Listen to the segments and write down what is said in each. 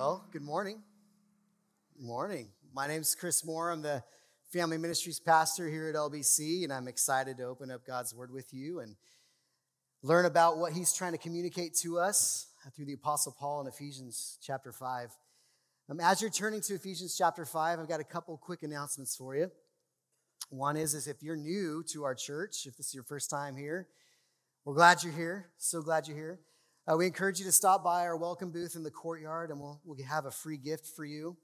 Well, good morning. Good morning. My name is Chris Moore. I'm the family ministries pastor here at LBC, and I'm excited to open up God's Word with you and learn about what He's trying to communicate to us through the Apostle Paul in Ephesians chapter 5. Um, as you're turning to Ephesians chapter 5, I've got a couple quick announcements for you. One is, is if you're new to our church, if this is your first time here, we're glad you're here. So glad you're here. Uh, we encourage you to stop by our welcome booth in the courtyard, and we'll, we'll have a free gift for you.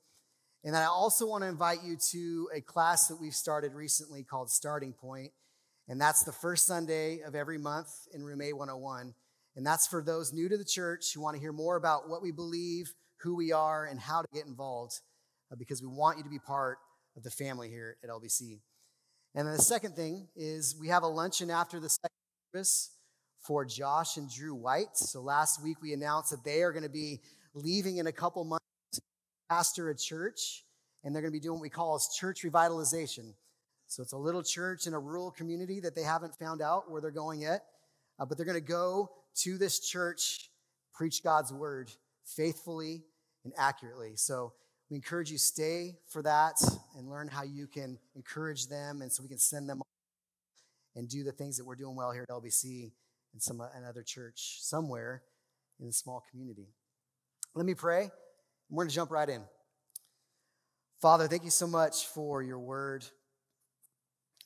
And then I also want to invite you to a class that we've started recently called Starting Point. And that's the first Sunday of every month in Room A101. And that's for those new to the church who want to hear more about what we believe, who we are, and how to get involved, uh, because we want you to be part of the family here at LBC. And then the second thing is we have a luncheon after the second service for Josh and Drew White. So last week we announced that they are going to be leaving in a couple months to pastor a church, and they're going to be doing what we call as church revitalization. So it's a little church in a rural community that they haven't found out where they're going yet, uh, but they're going to go to this church, preach God's word faithfully and accurately. So we encourage you stay for that and learn how you can encourage them, and so we can send them and do the things that we're doing well here at LBC in some uh, another church somewhere in a small community. Let me pray. We're going to jump right in. Father, thank you so much for your word.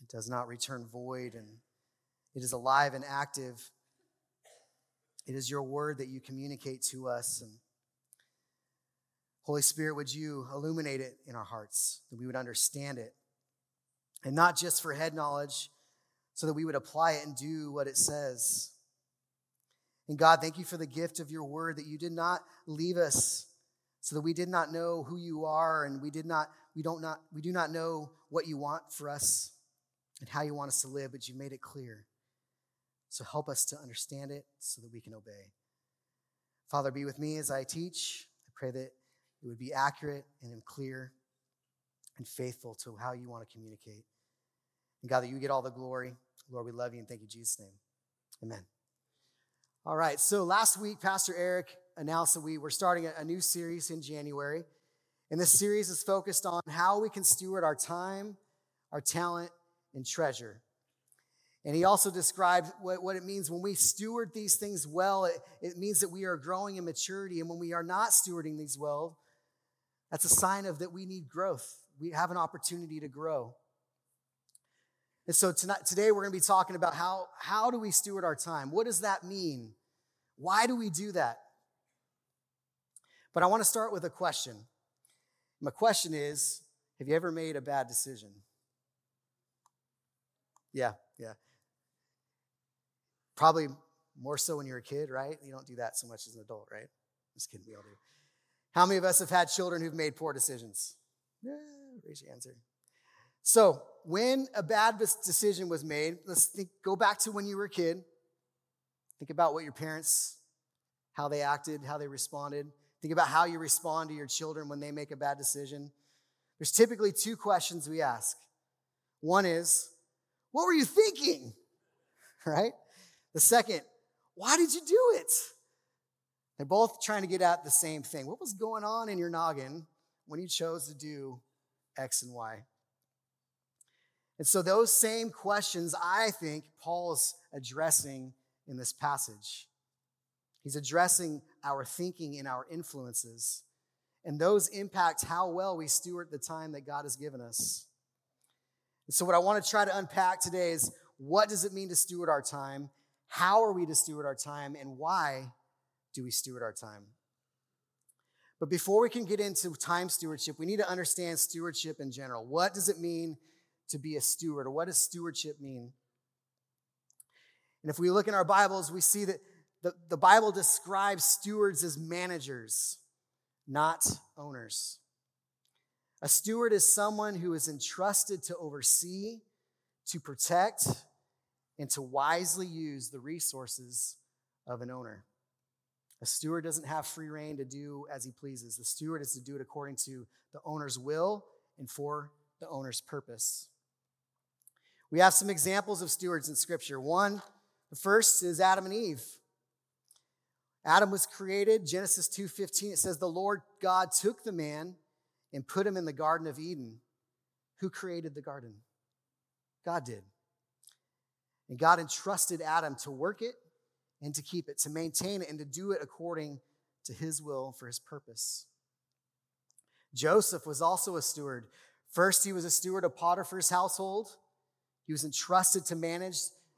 It does not return void and it is alive and active. It is your word that you communicate to us. And Holy Spirit, would you illuminate it in our hearts, that we would understand it? And not just for head knowledge, so that we would apply it and do what it says. And God, thank you for the gift of your word that you did not leave us so that we did not know who you are and we did not we don't not we do not know what you want for us and how you want us to live, but you made it clear. So help us to understand it so that we can obey. Father, be with me as I teach. I pray that it would be accurate and clear and faithful to how you want to communicate. And God, that you get all the glory. Lord, we love you and thank you in Jesus' name. Amen. All right, so last week, Pastor Eric announced that we were starting a, new series in January. And this series is focused on how we can steward our time, our talent, and treasure. And he also described what, what it means when we steward these things well, it, it means that we are growing in maturity. And when we are not stewarding these well, that's a sign of that we need growth. We have an opportunity to grow. And so tonight, today we're going to be talking about how, how do we steward our time? What does that mean? Why do we do that? But I want to start with a question. My question is Have you ever made a bad decision? Yeah, yeah. Probably more so when you're a kid, right? You don't do that so much as an adult, right? Just kidding, we all do. How many of us have had children who've made poor decisions? Yeah, raise your answer. So, when a bad decision was made, let's think, go back to when you were a kid. Think about what your parents, how they acted, how they responded. Think about how you respond to your children when they make a bad decision. There's typically two questions we ask. One is, What were you thinking? Right? The second, Why did you do it? They're both trying to get at the same thing. What was going on in your noggin when you chose to do X and Y? And so, those same questions, I think, Paul's addressing in this passage. He's addressing our thinking and our influences, and those impact how well we steward the time that God has given us. And so, what I want to try to unpack today is what does it mean to steward our time? How are we to steward our time? And why do we steward our time? But before we can get into time stewardship, we need to understand stewardship in general. What does it mean to be a steward, or what does stewardship mean? And if we look in our Bibles, we see that the, the Bible describes stewards as managers, not owners. A steward is someone who is entrusted to oversee, to protect, and to wisely use the resources of an owner. A steward doesn't have free rein to do as he pleases. The steward is to do it according to the owner's will and for the owner's purpose. We have some examples of stewards in Scripture. One, the first is Adam and Eve. Adam was created, Genesis 2:15 it says the Lord God took the man and put him in the garden of Eden. Who created the garden? God did. And God entrusted Adam to work it and to keep it, to maintain it and to do it according to his will for his purpose. Joseph was also a steward. First, he was a steward of Potiphar's household. He was entrusted to manage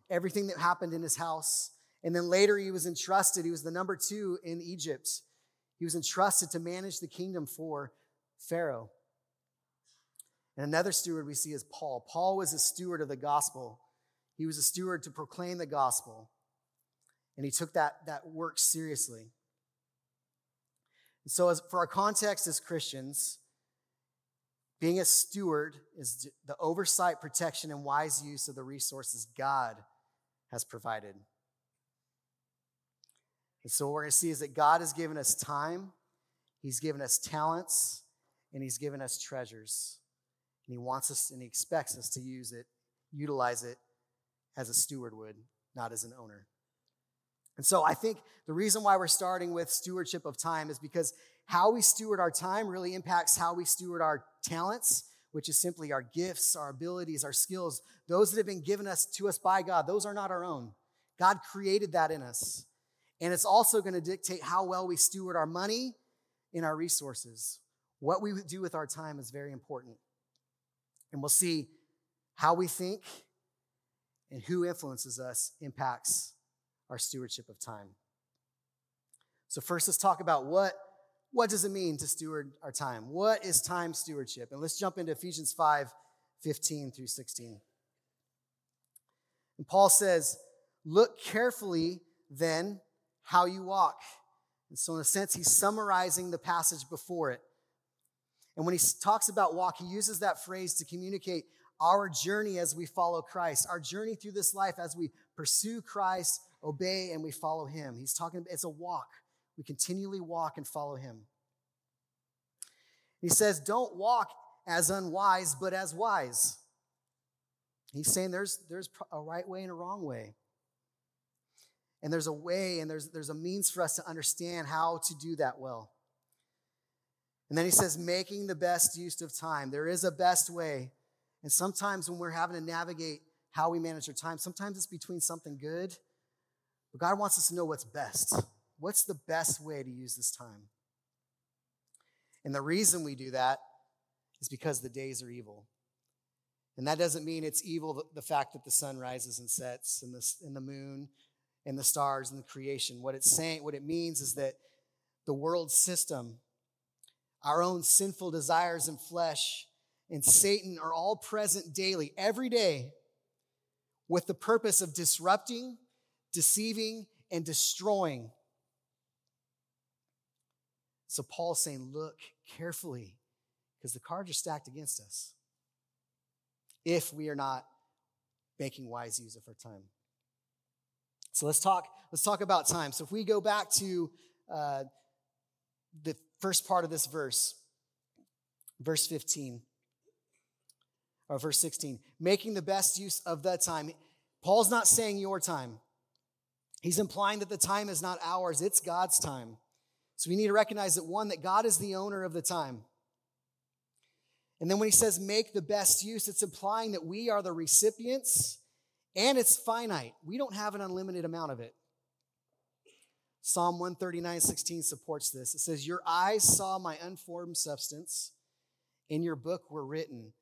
everything that happened in his house. And then later, he was entrusted, he was the number two in Egypt. He was entrusted to manage the kingdom for Pharaoh. And another steward we see is Paul. Paul was a steward of the gospel. He was a steward to proclaim the gospel. And he took that, that work seriously. And so, as, for our context as Christians, being a steward is the oversight, protection, and wise use of the resources God has provided. And so, what we're going to see is that God has given us time, He's given us talents, and He's given us treasures. And He wants us and He expects us to use it, utilize it as a steward would, not as an owner. And so I think the reason why we're starting with stewardship of time is because how we steward our time really impacts how we steward our talents, which is simply our gifts, our abilities, our skills, those that have been given us to us by God. Those are not our own. God created that in us. And it's also going to dictate how well we steward our money and our resources. What we do with our time is very important. And we'll see how we think and who influences us impacts our stewardship of time. So first let's talk about what what does it mean to steward our time? What is time stewardship? And let's jump into Ephesians 5 15 through 16. And Paul says, Look carefully then how you walk. And so, in a sense, he's summarizing the passage before it. And when he talks about walk, he uses that phrase to communicate our journey as we follow Christ, our journey through this life as we pursue Christ, obey, and we follow him. He's talking, it's a walk. We continually walk and follow him. He says, Don't walk as unwise, but as wise. He's saying there's, there's a right way and a wrong way. And there's a way and there's, there's a means for us to understand how to do that well. And then he says, making the best use of time. There is a best way. And sometimes when we're having to navigate how we manage our time, sometimes it's between something good, but God wants us to know what's best. What's the best way to use this time? And the reason we do that is because the days are evil. And that doesn't mean it's evil the fact that the sun rises and sets and the, and the moon and the stars and the creation. What it's saying, what it means is that the world system, our own sinful desires and flesh, and Satan are all present daily, every day, with the purpose of disrupting, deceiving, and destroying. So Paul's saying, look carefully, because the cards are stacked against us if we are not making wise use of our time. So let's talk. Let's talk about time. So if we go back to uh, the first part of this verse, verse 15 or verse 16, making the best use of the time. Paul's not saying your time. He's implying that the time is not ours, it's God's time. So we need to recognize that one, that God is the owner of the time. And then when he says make the best use, it's implying that we are the recipients and it's finite. We don't have an unlimited amount of it. Psalm 139, 16 supports this. It says, Your eyes saw my unformed substance, in your book were written,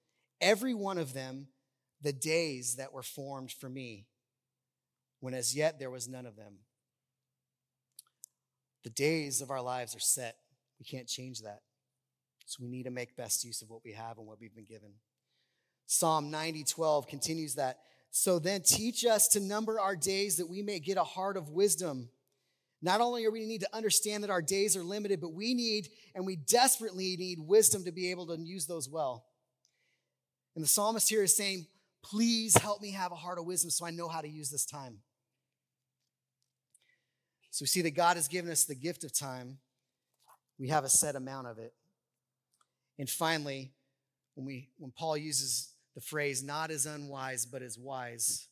every one of them, the days that were formed for me, when as yet there was none of them. The days of our lives are set. We can't change that. So we need to make best use of what we have and what we've been given. Psalm 90, 12 continues that so then teach us to number our days that we may get a heart of wisdom. Not only are we need to understand that our days are limited, but we need and we desperately need wisdom to be able to use those well. And the psalmist here is saying, Please help me have a heart of wisdom so I know how to use this time. So we see that God has given us the gift of time. We have a set amount of it. And finally, when we when Paul uses the phrase, not as unwise, but as wise,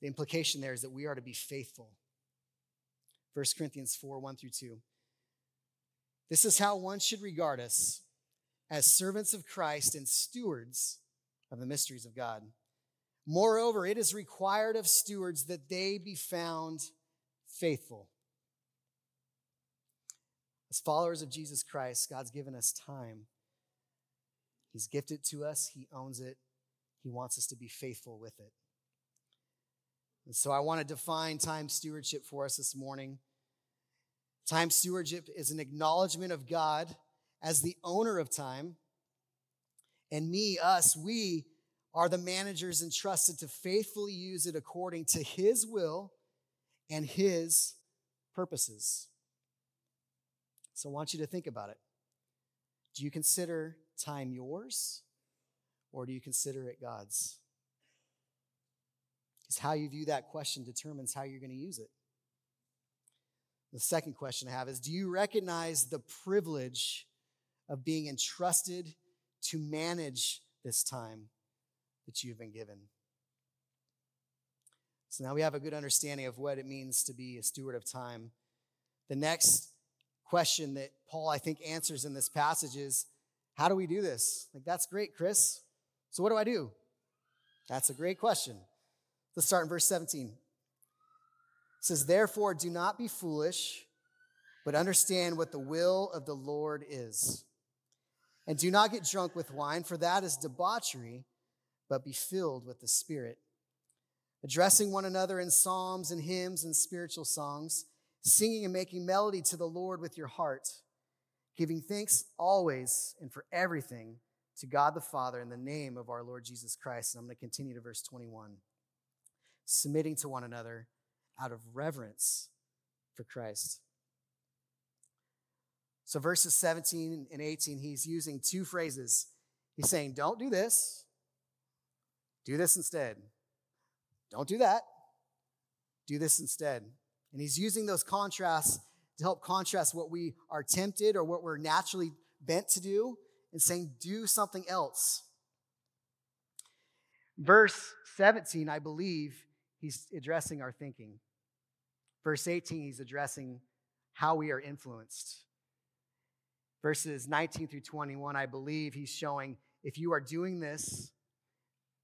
the implication there is that we are to be faithful. 1 Corinthians 4 1 through 2. This is how one should regard us as servants of Christ and stewards of the mysteries of God. Moreover, it is required of stewards that they be found faithful. As followers of Jesus Christ, God's given us time. He's gifted to us, He owns it, He wants us to be faithful with it. And so I want to define time stewardship for us this morning. Time stewardship is an acknowledgement of God as the owner of time. And me, us, we are the managers entrusted to faithfully use it according to His will and His purposes. So I want you to think about it. Do you consider time yours or do you consider it God's? Because how you view that question determines how you're going to use it. The second question I have is Do you recognize the privilege of being entrusted to manage this time that you've been given? So now we have a good understanding of what it means to be a steward of time. The next question that Paul, I think, answers in this passage is how do we do this? Like, that's great, Chris. So, what do I do? That's a great question. Let's start in verse 17. It says, Therefore, do not be foolish, but understand what the will of the Lord is. And do not get drunk with wine, for that is debauchery, but be filled with the Spirit. Addressing one another in psalms and hymns and spiritual songs, singing and making melody to the Lord with your heart, giving thanks always and for everything to God the Father in the name of our Lord Jesus Christ. And I'm going to continue to verse 21 submitting to one another out of reverence for Christ. So, verses 17 and 18, he's using two phrases. He's saying, Don't do this, do this instead. Don't do that, do this instead. And he's using those contrasts to help contrast what we are tempted or what we're naturally bent to do and saying, Do something else. Verse 17, I believe, he's addressing our thinking. Verse 18, he's addressing how we are influenced. Verses 19 through 21, I believe he's showing if you are doing this,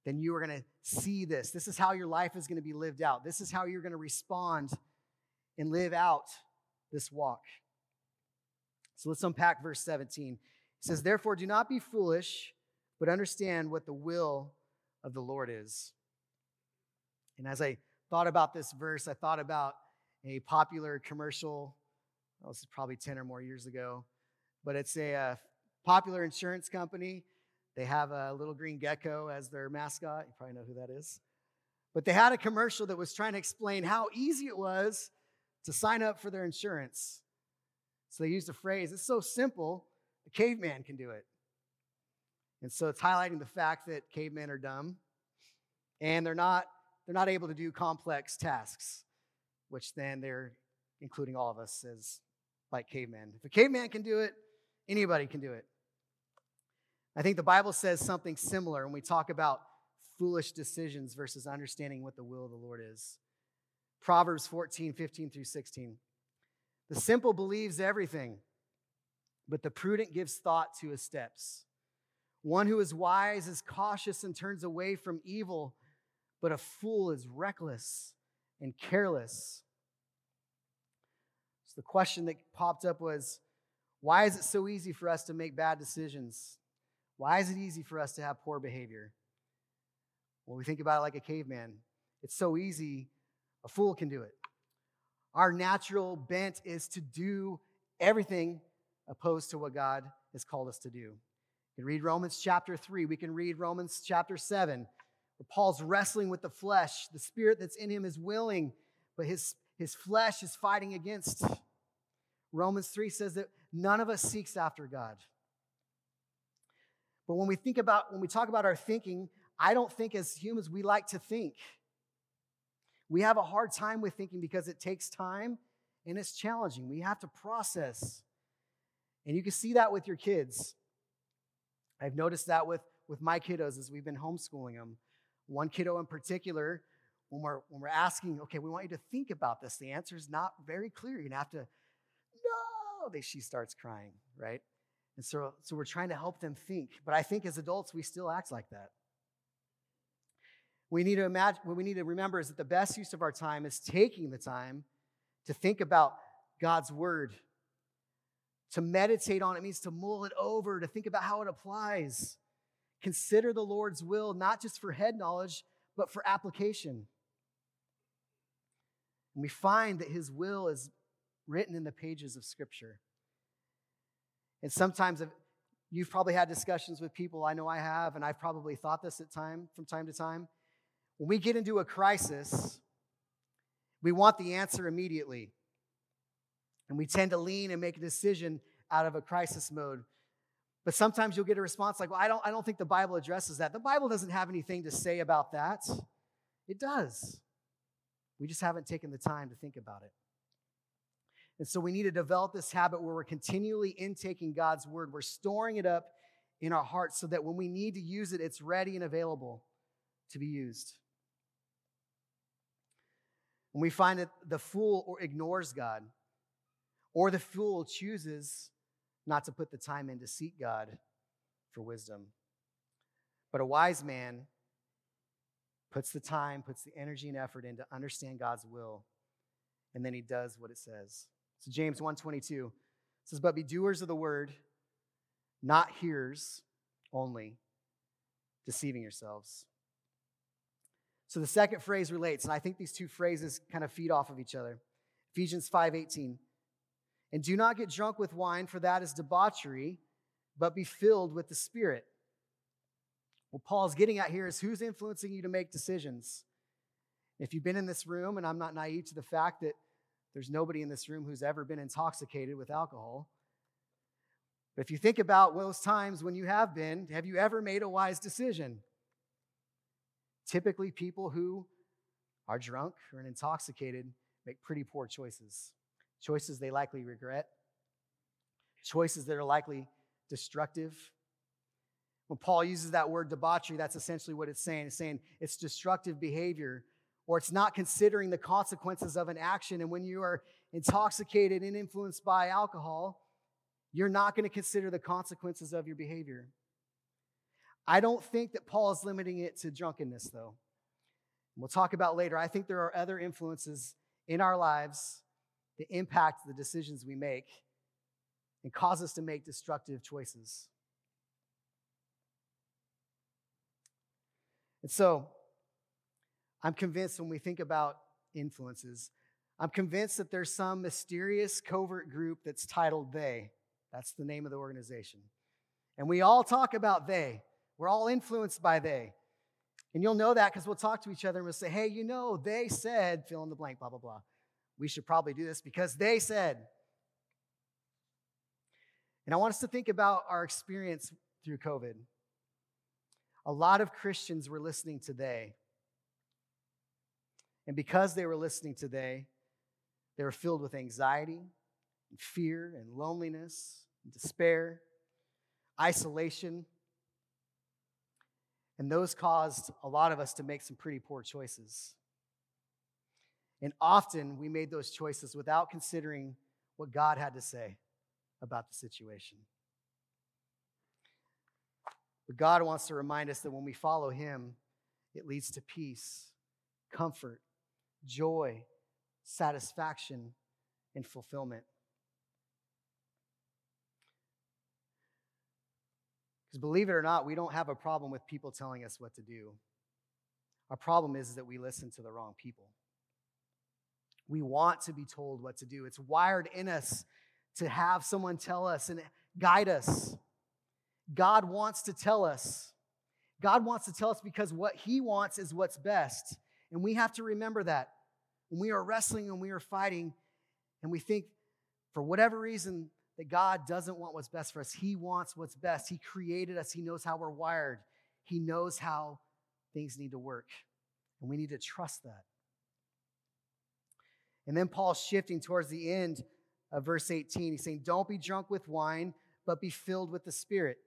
then you are going to see this. This is how your life is going to be lived out. This is how you're going to respond and live out this walk. So let's unpack verse 17. It says, Therefore, do not be foolish, but understand what the will of the Lord is. And as I thought about this verse, I thought about a popular commercial. Oh, this is probably 10 or more years ago, but it's a, a uh, popular insurance company. They have a little green gecko as their mascot. You probably know who that is. But they had a commercial that was trying to explain how easy it was to sign up for their insurance. So they used a phrase, it's so simple, a caveman can do it. And so it's highlighting the fact that cavemen are dumb and they're not they're not able to do complex tasks, which then they're including all of us as like cavemen. If a caveman can do it, anybody can do it. I think the Bible says something similar when we talk about foolish decisions versus understanding what the will of the Lord is. Proverbs 14, 15 through 16. The simple believes everything, but the prudent gives thought to his steps. One who is wise is cautious and turns away from evil but a fool is reckless and careless. So the question that popped up was why is it so easy for us to make bad decisions? Why is it easy for us to have poor behavior? Well, we think about it like a caveman. It's so easy, a fool can do it. Our natural bent is to do everything opposed to what God has called us to do. We can read Romans chapter 3. We can read Romans chapter 7 where Paul's wrestling with the flesh. The spirit that's in him is willing, but his, his flesh is fighting against. Romans 3 says that none of us seeks after God. But when we think about, when we talk about our thinking, I don't think as humans we like to think. We have a hard time with thinking because it takes time and it's challenging. We have to process. And you can see that with your kids. I've noticed that with, with my kiddos as we've been homeschooling them. One kiddo in particular, when we're when we're asking, okay, we want you to think about this, the answer is not very clear. You're gonna have to, no, they, she starts crying, right? And so, so we're trying to help them think. But I think as adults, we still act like that. We need to imagine what we need to remember is that the best use of our time is taking the time to think about God's word. To meditate on it means to mull it over, to think about how it applies. Consider the Lord's will, not just for head knowledge, but for application. And we find that his will is written in the pages of Scripture. And sometimes you've probably had discussions with people, I know I have, and I've probably thought this at time from time to time. When we get into a crisis, we want the answer immediately. And we tend to lean and make a decision out of a crisis mode. But sometimes you'll get a response like, well, I don't, I don't think the Bible addresses that. The Bible doesn't have anything to say about that. It does. We just haven't taken the time to think about it. And so we need to develop this habit where we're continually intaking God's word. We're storing it up in our hearts so that when we need to use it, it's ready and available to be used. When we find that the fool or ignores God, or the fool chooses not to put the time in to seek God for wisdom. But a wise man puts the time, puts the energy and effort in to understand God's will, and then he does what it says. So James 1:22 says, "But be doers of the word, not hearers only, deceiving yourselves." So the second phrase relates, and I think these two phrases kind of feed off of each other. Ephesians 5:18. And do not get drunk with wine, for that is debauchery, but be filled with the Spirit. What Paul's getting at here is who's influencing you to make decisions. If you've been in this room, and I'm not naive to the fact that there's nobody in this room who's ever been intoxicated with alcohol. But if you think about those times when you have been, have you ever made a wise decision? Typically, people who are drunk or intoxicated make pretty poor choices. Choices they likely regret, choices that are likely destructive. When Paul uses that word debauchery, that's essentially what it's saying. It's saying it's destructive behavior or it's not considering the consequences of an action. And when you are intoxicated and influenced by alcohol, you're not going to consider the consequences of your behavior. I don't think that Paul is limiting it to drunkenness, though. We'll talk about later. I think there are other influences in our lives that impact the decisions we make and cause us to make destructive choices. And so, I'm convinced when we think about influences, I'm convinced that there's some mysterious covert group that's titled They. That's the name of the organization. And we all talk about they. We're all influenced by they. And you'll know that because we'll talk to each other and we'll say, hey, you know, they said, fill in the blank, blah, blah, blah. We should probably do this because they said. And I want us to think about our experience through COVID. A lot of Christians were listening to they. And because they were listening today, they were filled with anxiety and fear and loneliness and despair, isolation. And those caused a lot of us to make some pretty poor choices. And often we made those choices without considering what God had to say about the situation. But God wants to remind us that when we follow Him, it leads to peace, comfort, joy, satisfaction, and fulfillment. Because believe it or not, we don't have a problem with people telling us what to do. Our problem is, that we listen to the wrong people. We want to be told what to do. It's wired in us to have someone tell us and guide us. God wants to tell us. God wants to tell us because what He wants is what's best. And we have to remember that. When we are wrestling and we are fighting, and we think for whatever reason that God doesn't want what's best for us, He wants what's best. He created us, He knows how we're wired, He knows how things need to work. And we need to trust that. And then Paul's shifting towards the end of verse 18. He's saying, Don't be drunk with wine, but be filled with the Spirit.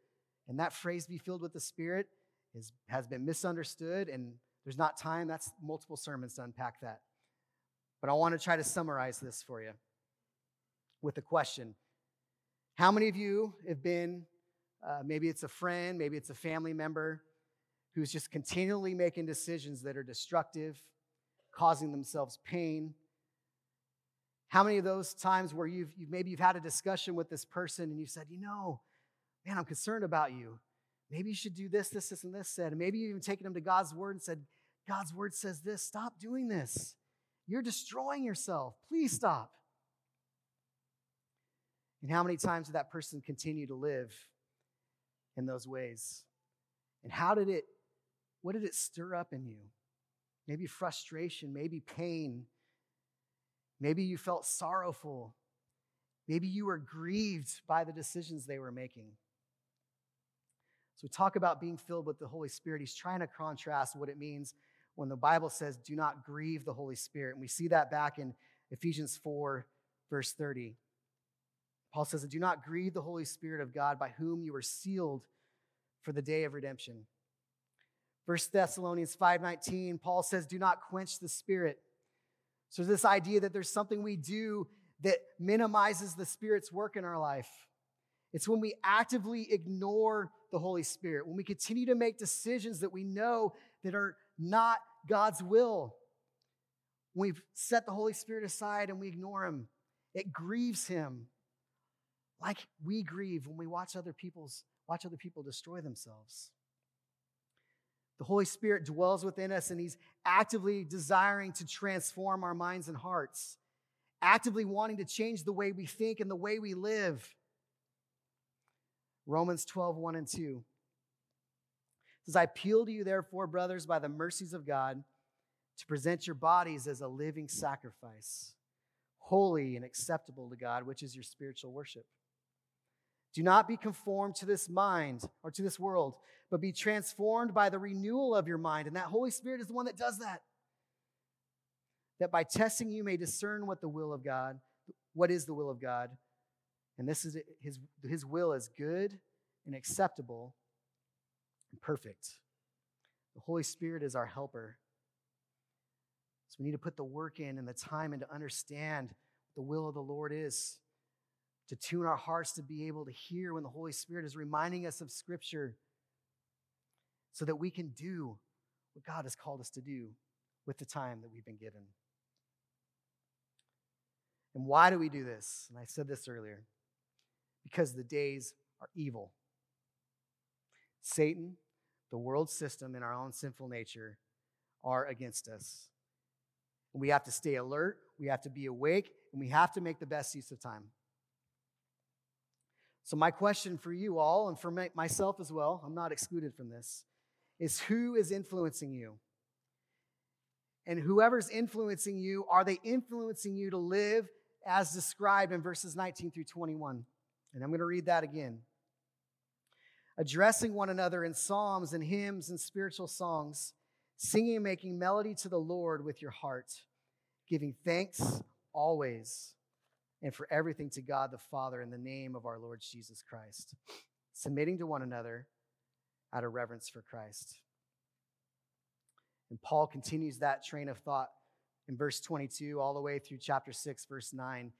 And that phrase, be filled with the Spirit, is, has been misunderstood and There's not time, that's multiple sermons to unpack that. But I want to try to summarize this for you with a question How many of you have been, uh, maybe it's a friend, maybe it's a family member, who's just continually making decisions that are destructive, causing themselves pain? How many of those times where you've, you've maybe you've had a discussion with this person and you said, you know, man, I'm concerned about you. Maybe you should do this, this, this, and this said. And maybe you even taken them to God's word and said, God's word says this. Stop doing this. You're destroying yourself. Please stop. And how many times did that person continue to live in those ways? And how did it, what did it stir up in you? Maybe frustration, maybe pain. Maybe you felt sorrowful. Maybe you were grieved by the decisions they were making. So we talk about being filled with the Holy Spirit. He's trying to contrast what it means when the Bible says, do not grieve the Holy Spirit. And we see that back in Ephesians 4, verse 30. Paul says, do not grieve the Holy Spirit of God by whom you were sealed for the day of redemption. 1 Thessalonians 5:19, Paul says, do not quench the spirit. So this idea that there's something we do that minimizes the Spirit's work in our life. It's when we actively ignore the Holy Spirit, when we continue to make decisions that we know that are not God's will. When we've set the Holy Spirit aside and we ignore him, it grieves him. Like we grieve when we watch other people's watch other people destroy themselves. The Holy Spirit dwells within us and he's actively desiring to transform our minds and hearts, actively wanting to change the way we think and the way we live. Romans 12, 1 and 2 says, I appeal to you, therefore, brothers, by the mercies of God, to present your bodies as a living sacrifice, holy and acceptable to God, which is your spiritual worship. Do not be conformed to this mind or to this world, but be transformed by the renewal of your mind. And that Holy Spirit is the one that does that. That by testing you may discern what the will of God, what is the will of God, and this is his, his will is good and acceptable and perfect. The Holy Spirit is our helper. So we need to put the work in and the time in to understand what the will of the Lord is, to tune our hearts to be able to hear when the Holy Spirit is reminding us of Scripture so that we can do what God has called us to do with the time that we've been given. And why do we do this? And I said this earlier because the days are evil. Satan, the world system, and our own sinful nature are against us. We have to stay alert, we have to be awake, and we have to make the best use of time. So, my question for you all, and for myself as well, I'm not excluded from this, is who is influencing you? And whoever's influencing you, are they influencing you to live as described in verses 19 through 21? And I'm going to read that again. Addressing one another in psalms and hymns and spiritual songs, singing and making melody to the Lord with your heart, giving thanks always and for everything to God the Father in the name of our Lord Jesus Christ, submitting to one another out of reverence for Christ. And Paul continues that train of thought in verse 22 all the way through chapter 6, verse 9.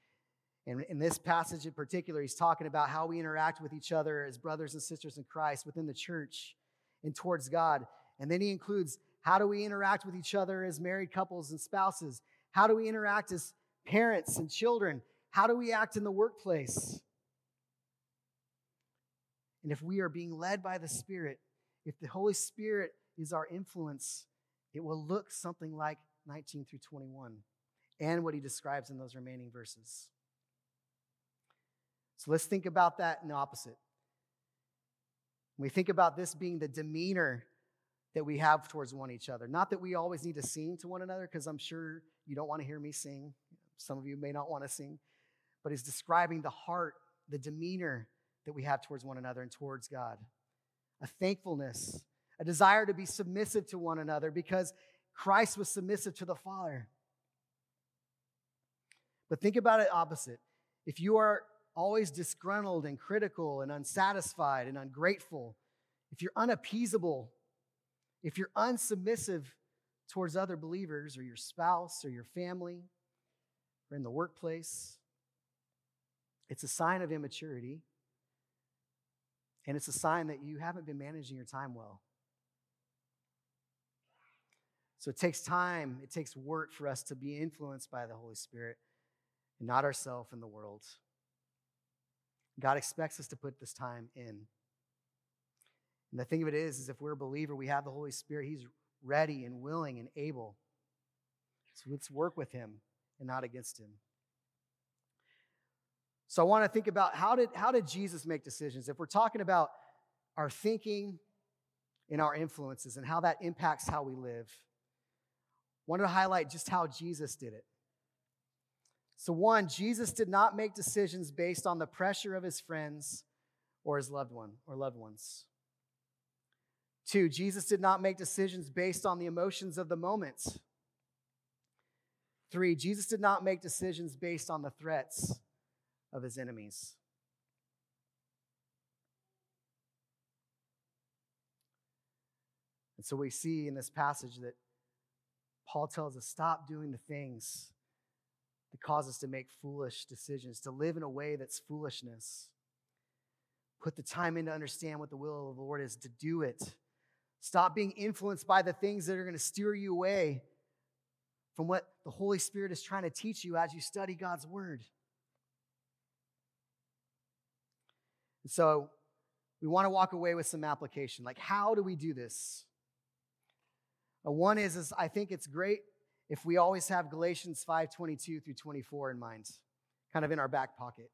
And in this passage in particular, he's talking about how we interact with each other as brothers and sisters in Christ within the church and towards God. And then he includes how do we interact with each other as married couples and spouses? How do we interact as parents and children? How do we act in the workplace? And if we are being led by the Spirit, if the Holy Spirit is our influence, it will look something like 19 through 21 and what he describes in those remaining verses. So let's think about that in the opposite. we think about this being the demeanor that we have towards one each other. Not that we always need to sing to one another, because I'm sure you don't want to hear me sing. Some of you may not want to sing, but he's describing the heart, the demeanor that we have towards one another and towards God. A thankfulness, a desire to be submissive to one another because Christ was submissive to the Father. But think about it opposite. If you are always disgruntled and critical and unsatisfied and ungrateful, if you're unappeasable, if you're unsubmissive towards other believers or your spouse or your family or in the workplace. It's a sign of immaturity. And it's a sign that you haven't been managing your time well. So it takes time, it takes work for us to be influenced by the Holy Spirit and not ourselves and the world. God expects us to put this time in. And the thing of it is, is if we're a believer, we have the Holy Spirit, He's ready and willing and able. So let's work with Him and not against Him. So I want to think about how did, how did Jesus make decisions? If we're talking about our thinking and our influences and how that impacts how we live, I wanted to highlight just how Jesus did it. So, one, Jesus did not make decisions based on the pressure of his friends or his loved one or loved ones. Two, Jesus did not make decisions based on the emotions of the moment. Three, Jesus did not make decisions based on the threats of his enemies. And so we see in this passage that Paul tells us stop doing the things that cause us to make foolish decisions, to live in a way that's foolishness. Put the time in to understand what the will of the Lord is, to do it. Stop being influenced by the things that are going to steer you away from what the Holy Spirit is trying to teach you as you study God's Word. And so we want to walk away with some application. Like, how do we do this? Uh, one is, is I think it's great if we always have Galatians 5:22 through 24 in mind, kind of in our back pocket.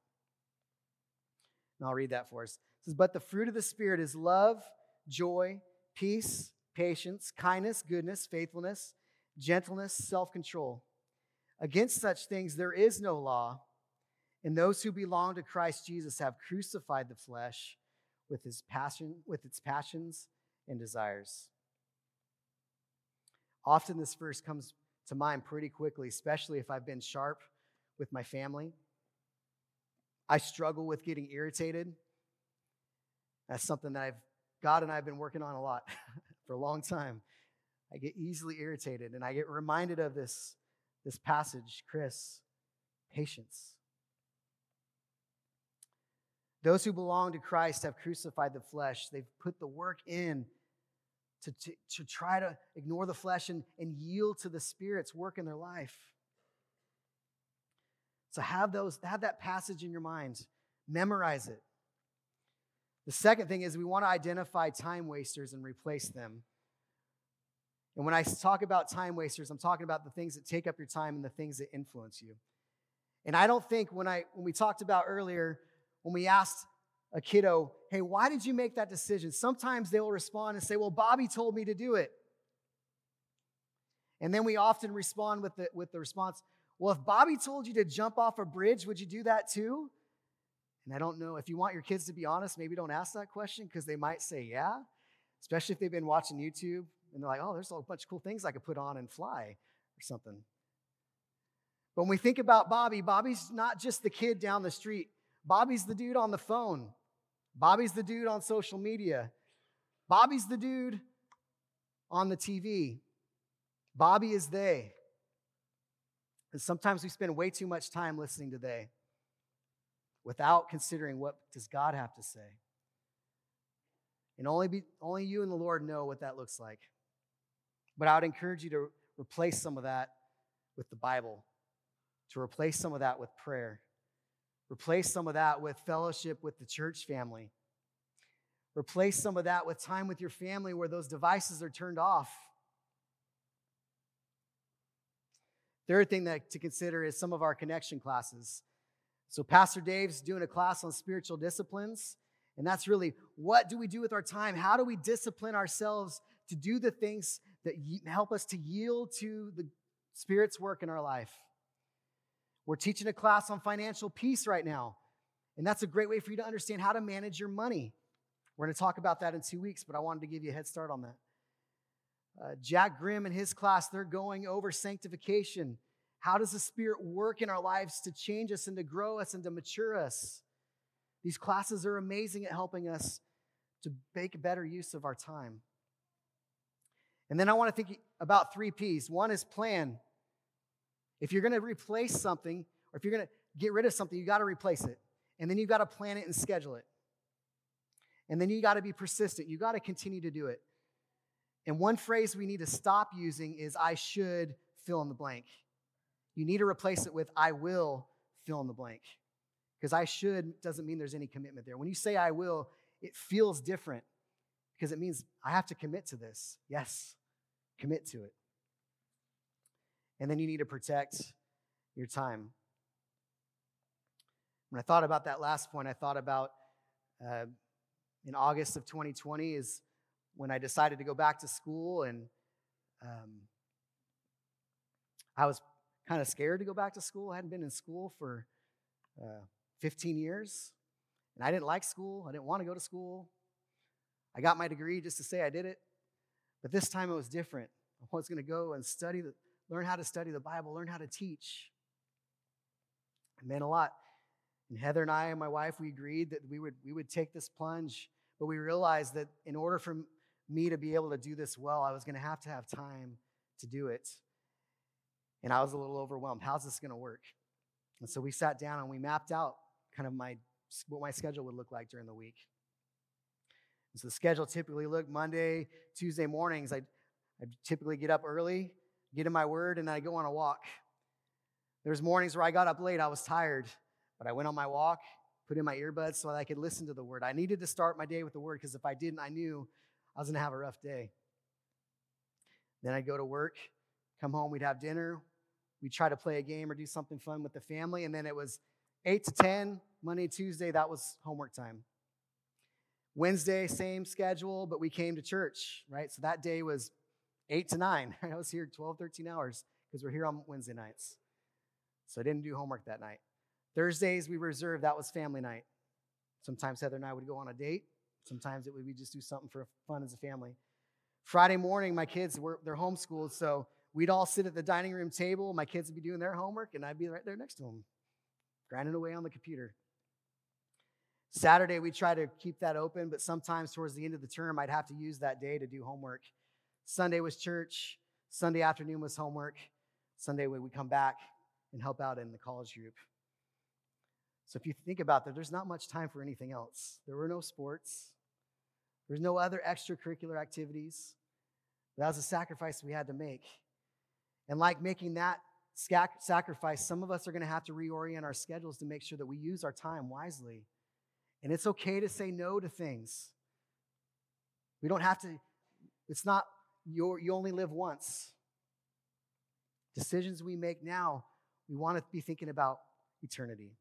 And I'll read that for us. It says, But the fruit of the Spirit is love, joy, peace, patience, kindness, goodness, faithfulness, gentleness, self control. Against such things there is no law. And those who belong to Christ Jesus have crucified the flesh with his passion, with its passions and desires. Often this verse comes to mind pretty quickly, especially if I've been sharp with my family. I struggle with getting irritated. That's something that I've God and I have been working on a lot for a long time. I get easily irritated and I get reminded of this, this passage, Chris, patience. Those who belong to Christ have crucified the flesh. They've put the work in to, to, to try to ignore the flesh and, and yield to the Spirit's work in their life. So have those, have that passage in your mind. Memorize it. The second thing is we want to identify time wasters and replace them. And when I talk about time wasters, I'm talking about the things that take up your time and the things that influence you. And I don't think when I when we talked about earlier when we asked a kiddo, hey, why did you make that decision? Sometimes they will respond and say, well, Bobby told me to do it. And then we often respond with the, with the response, well, if Bobby told you to jump off a bridge, would you do that too? And I don't know if you want your kids to be honest, maybe don't ask that question because they might say, yeah, especially if they've been watching YouTube and they're like, oh, there's a bunch of cool things I could put on and fly or something. But when we think about Bobby, Bobby's not just the kid down the street Bobby's the dude on the phone. Bobby's the dude on social media. Bobby's the dude on the TV. Bobby is they. And sometimes we spend way too much time listening to they without considering what does God have to say. And only, be, only you and the Lord know what that looks like. But I would encourage you to replace some of that with the Bible, to replace some of that with prayer, Replace some of that with fellowship with the church family. Replace some of that with time with your family where those devices are turned off. Third thing that to consider is some of our connection classes. So Pastor Dave's doing a class on spiritual disciplines, and that's really what do we do with our time? How do we discipline ourselves to do the things that help us to yield to the Spirit's work in our life? We're teaching a class on financial peace right now. And that's a great way for you to understand how to manage your money. We're going to talk about that in two weeks, but I wanted to give you a head start on that. Uh, Jack Grimm and his class, they're going over sanctification. How does the Spirit work in our lives to change us and to grow us and to mature us? These classes are amazing at helping us to make better use of our time. And then I want to think about three P's. One is plan. If you're going to replace something, or if you're going to get rid of something, you got to replace it. And then you got to plan it and schedule it. And then you got to be persistent. You got to continue to do it. And one phrase we need to stop using is I should fill in the blank. You need to replace it with I will fill in the blank. Because I should doesn't mean there's any commitment there. When you say I will, it feels different because it means I have to commit to this. Yes, commit to it. And then you need to protect your time. When I thought about that last point, I thought about uh, in August of 2020 is when I decided to go back to school, and um, I was kind of scared to go back to school. I hadn't been in school for uh, 15 years, and I didn't like school. I didn't want to go to school. I got my degree just to say I did it, but this time it was different. I was going to go and study, the, learn how to study the Bible, learn how to teach. It meant a lot. And Heather and I and my wife, we agreed that we would, we would take this plunge, but we realized that in order for me to be able to do this well, I was going to have to have time to do it. And I was a little overwhelmed. How's this going to work? And so we sat down and we mapped out kind of my what my schedule would look like during the week. And so the schedule typically looked Monday, Tuesday mornings. I I typically get up early, get in my word, and I go on a walk. There's mornings where I got up late, I was tired, but I went on my walk, put in my earbuds so that I could listen to the word. I needed to start my day with the word because if I didn't, I knew I was going to have a rough day. Then I'd go to work, come home, we'd have dinner, we'd try to play a game or do something fun with the family, and then it was 8 to 10, Monday, Tuesday, that was homework time. Wednesday, same schedule, but we came to church, right? So that day was 8 to 9. I was here 12, 13 hours because we're here on Wednesday nights. So I didn't do homework that night. Thursdays, we reserved, that was family night. Sometimes Heather and I would go on a date. Sometimes it would be just do something for fun as a family. Friday morning, my kids were they're homeschooled, so we'd all sit at the dining room table. My kids would be doing their homework, and I'd be right there next to them, grinding away on the computer. Saturday, we try to keep that open, but sometimes towards the end of the term, I'd have to use that day to do homework. Sunday was church. Sunday afternoon was homework. Sunday, we would come back and help out in the college group. So if you think about that, there's not much time for anything else. There were no sports. There's no other extracurricular activities. That was a sacrifice we had to make. And like making that sacrifice, some of us are going to have to reorient our schedules to make sure that we use our time wisely. And it's okay to say no to things. We don't have to, it's not you you only live once. Decisions we make now, we want to be thinking about eternity.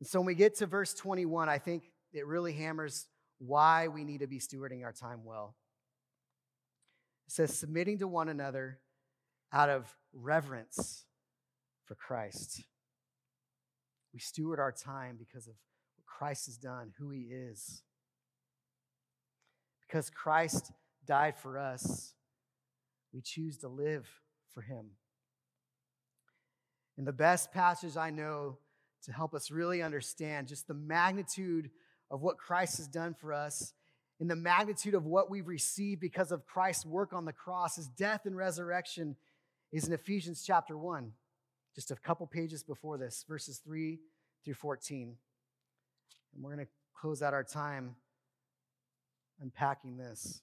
And so when we get to verse 21, I think it really hammers why we need to be stewarding our time well. It says, submitting to one another out of reverence for Christ. We steward our time because of what Christ has done, who he is. Because Christ died for us, we choose to live for him. And the best passage I know to help us really understand just the magnitude of what Christ has done for us and the magnitude of what we've received because of Christ's work on the cross, his death and resurrection, is in Ephesians chapter 1, just a couple pages before this, verses 3 through 14. And we're going to close out our time unpacking this.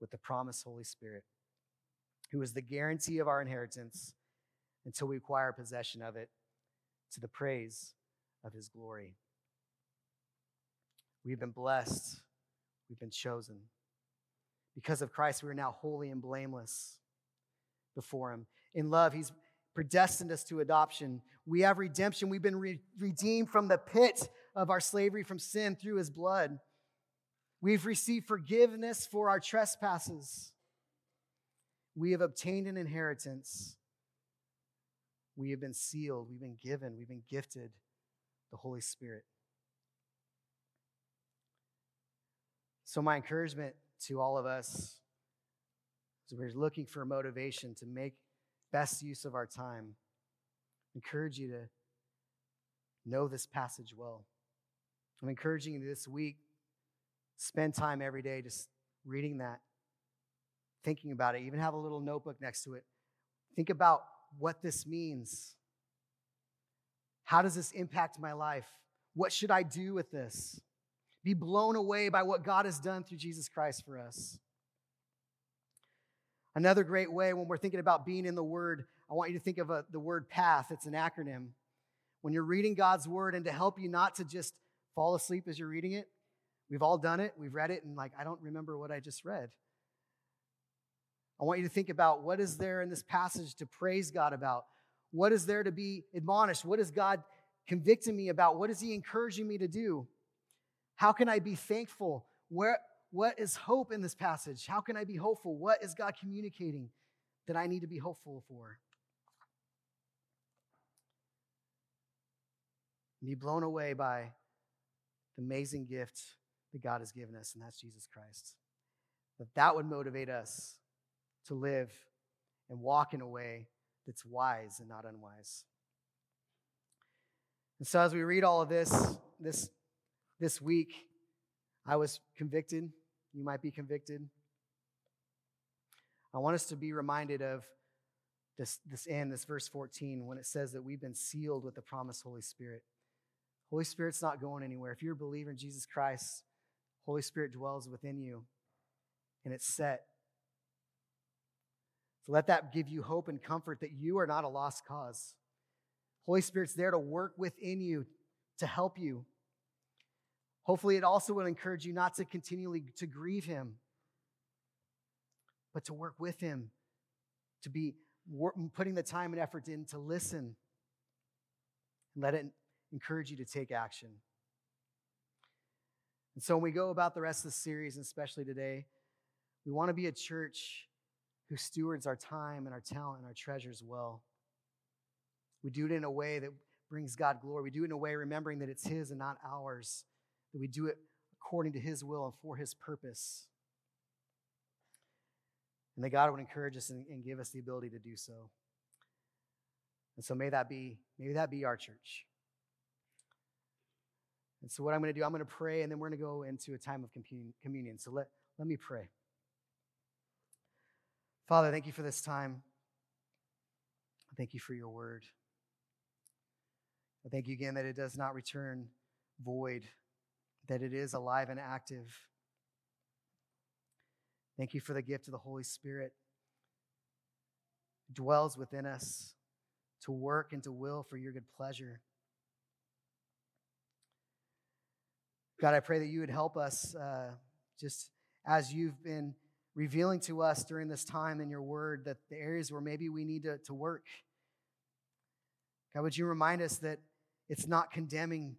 with the promised Holy Spirit, who is the guarantee of our inheritance until we acquire possession of it to the praise of his glory. We've been blessed, we've been chosen. Because of Christ, we are now holy and blameless before him. In love, he's predestined us to adoption. We have redemption. We've been re- redeemed from the pit of our slavery from sin through his blood. We've received forgiveness for our trespasses. We have obtained an inheritance. We have been sealed. We've been given. We've been gifted the Holy Spirit. So, my encouragement to all of us as we're looking for motivation to make best use of our time, encourage you to know this passage well. I'm encouraging you this week Spend time every day just reading that, thinking about it. Even have a little notebook next to it. Think about what this means. How does this impact my life? What should I do with this? Be blown away by what God has done through Jesus Christ for us. Another great way when we're thinking about being in the Word, I want you to think of a, the word path. It's an acronym. When you're reading God's Word, and to help you not to just fall asleep as you're reading it, We've all done it. We've read it, and like, I don't remember what I just read. I want you to think about what is there in this passage to praise God about? What is there to be admonished? What is God convicting me about? What is He encouraging me to do? How can I be thankful? Where, what is hope in this passage? How can I be hopeful? What is God communicating that I need to be hopeful for? Be blown away by the amazing gift that God has given us, and that's Jesus Christ. That that would motivate us to live and walk in a way that's wise and not unwise. And so as we read all of this this this week, I was convicted. You might be convicted. I want us to be reminded of this, this end, this verse 14, when it says that we've been sealed with the promised Holy Spirit. Holy Spirit's not going anywhere. If you're a believer in Jesus Christ, Holy Spirit dwells within you and it's set. So let that give you hope and comfort that you are not a lost cause. Holy Spirit's there to work within you to help you. Hopefully it also will encourage you not to continually to grieve him but to work with him to be putting the time and effort in to listen and let it encourage you to take action. And so when we go about the rest of the series, and especially today, we want to be a church who stewards our time and our talent and our treasures well. We do it in a way that brings God glory. We do it in a way remembering that it's His and not ours, that we do it according to His will and for His purpose. And that God would encourage us and, and give us the ability to do so. And so may that be, maybe that be our church. And so, what I'm going to do, I'm going to pray, and then we're going to go into a time of communion. So, let, let me pray. Father, thank you for this time. Thank you for your word. I thank you again that it does not return void, that it is alive and active. Thank you for the gift of the Holy Spirit. Dwells within us to work and to will for your good pleasure. God, I pray that you would help us uh, just as you've been revealing to us during this time in your word that the areas where maybe we need to, to work. God, would you remind us that it's not condemning,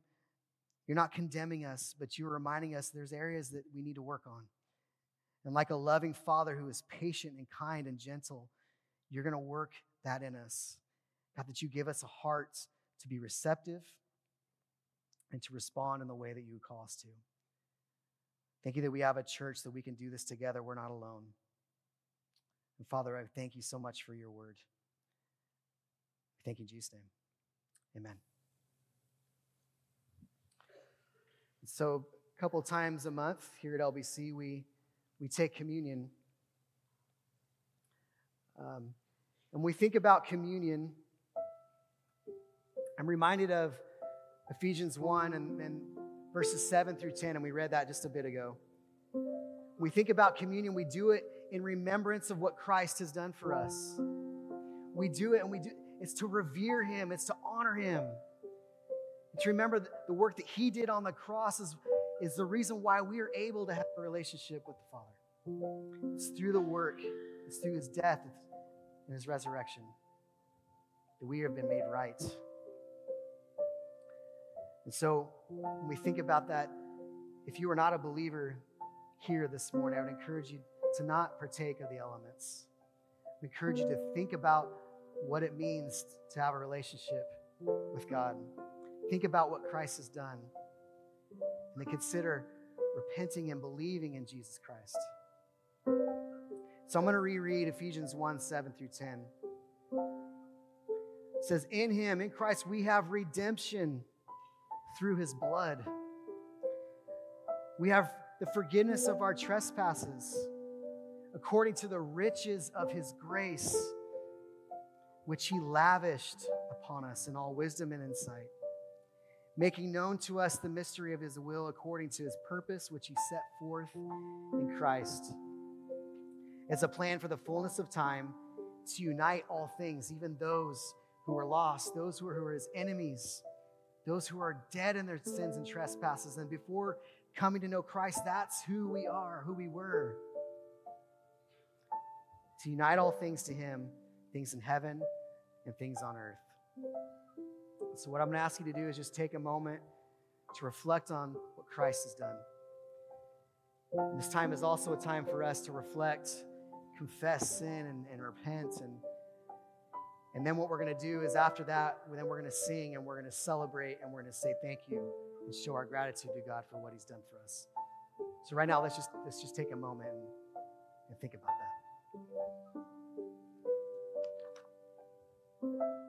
you're not condemning us, but you're reminding us there's areas that we need to work on. And like a loving father who is patient and kind and gentle, you're going to work that in us. God, that you give us a heart to be receptive and to respond in the way that you call us to. Thank you that we have a church that we can do this together. We're not alone. And Father, I thank you so much for your word. Thank you in Jesus' name. Amen. So, a couple times a month here at LBC, we, we take communion. Um, and we think about communion, I'm reminded of Ephesians 1 and, and verses 7 through 10, and we read that just a bit ago. We think about communion, we do it in remembrance of what Christ has done for us. We do it and we do it's to revere him, it's to honor him. to remember the work that he did on the cross is, is the reason why we are able to have a relationship with the Father. It's through the work, it's through his death and his resurrection that we have been made right. And so when we think about that, if you are not a believer here this morning, I would encourage you to not partake of the elements. I encourage you to think about what it means to have a relationship with God. Think about what Christ has done. And then consider repenting and believing in Jesus Christ. So I'm going to reread Ephesians 1 7 through 10. It says, In him, in Christ, we have redemption through his blood. We have the forgiveness of our trespasses according to the riches of his grace, which he lavished upon us in all wisdom and insight, making known to us the mystery of his will according to his purpose, which he set forth in Christ. As a plan for the fullness of time to unite all things, even those who are lost, those who are his enemies those who are dead in their sins and trespasses. And before coming to know Christ, that's who we are, who we were. To unite all things to Him, things in heaven and things on earth. So, what I'm going to ask you to do is just take a moment to reflect on what Christ has done. And this time is also a time for us to reflect, confess sin, and, and repent and and then what we're going to do is after that, then we're going to sing and we're going to celebrate and we're going to say thank you and show our gratitude to God for what He's done for us. So right now, let's just let's just take a moment and, and think about that.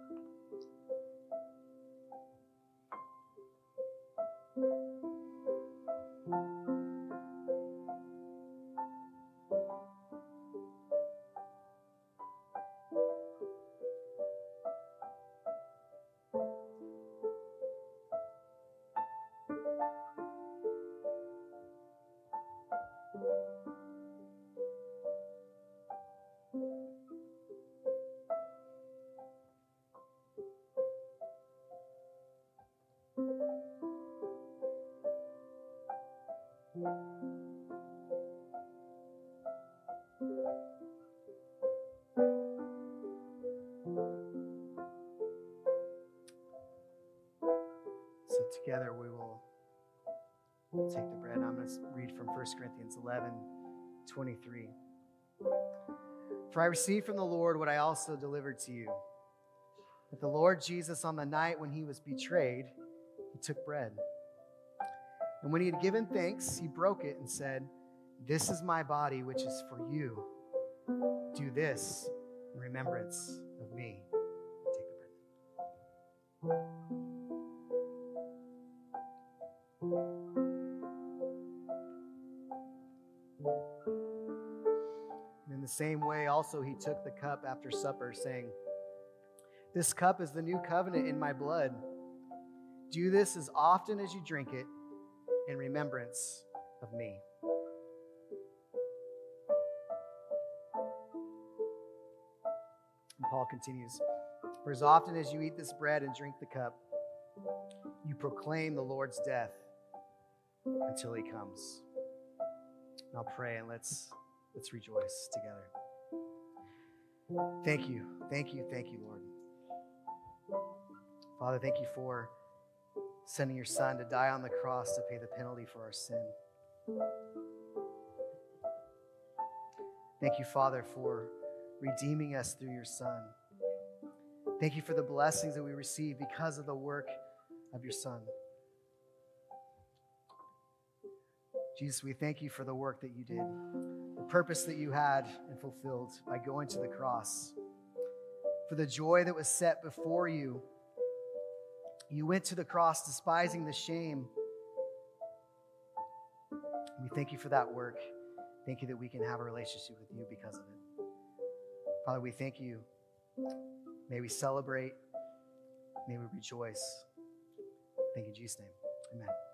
Together we will take the bread. I'm going to read from 1 Corinthians 11 23. For I received from the Lord what I also delivered to you that the Lord Jesus, on the night when he was betrayed, he took bread. And when he had given thanks, he broke it and said, This is my body, which is for you. Do this in remembrance of me. Take in the same way, also, he took the cup after supper, saying, This cup is the new covenant in my blood. Do this as often as you drink it in remembrance of me. And Paul continues, For as often as you eat this bread and drink the cup, you proclaim the Lord's death until he comes. And I'll pray and let's let's rejoice together. Thank you. Thank you. Thank you, Lord. Father, thank you for sending your son to die on the cross to pay the penalty for our sin. Thank you, Father, for redeeming us through your son. Thank you for the blessings that we receive because of the work of your son. Jesus, we thank you for the work that you did, the purpose that you had and fulfilled by going to the cross. For the joy that was set before you, you went to the cross despising the shame. We thank you for that work. Thank you that we can have a relationship with you because of it. Father, we thank you. May we celebrate. May we rejoice. Thank you, in Jesus' name. Amen.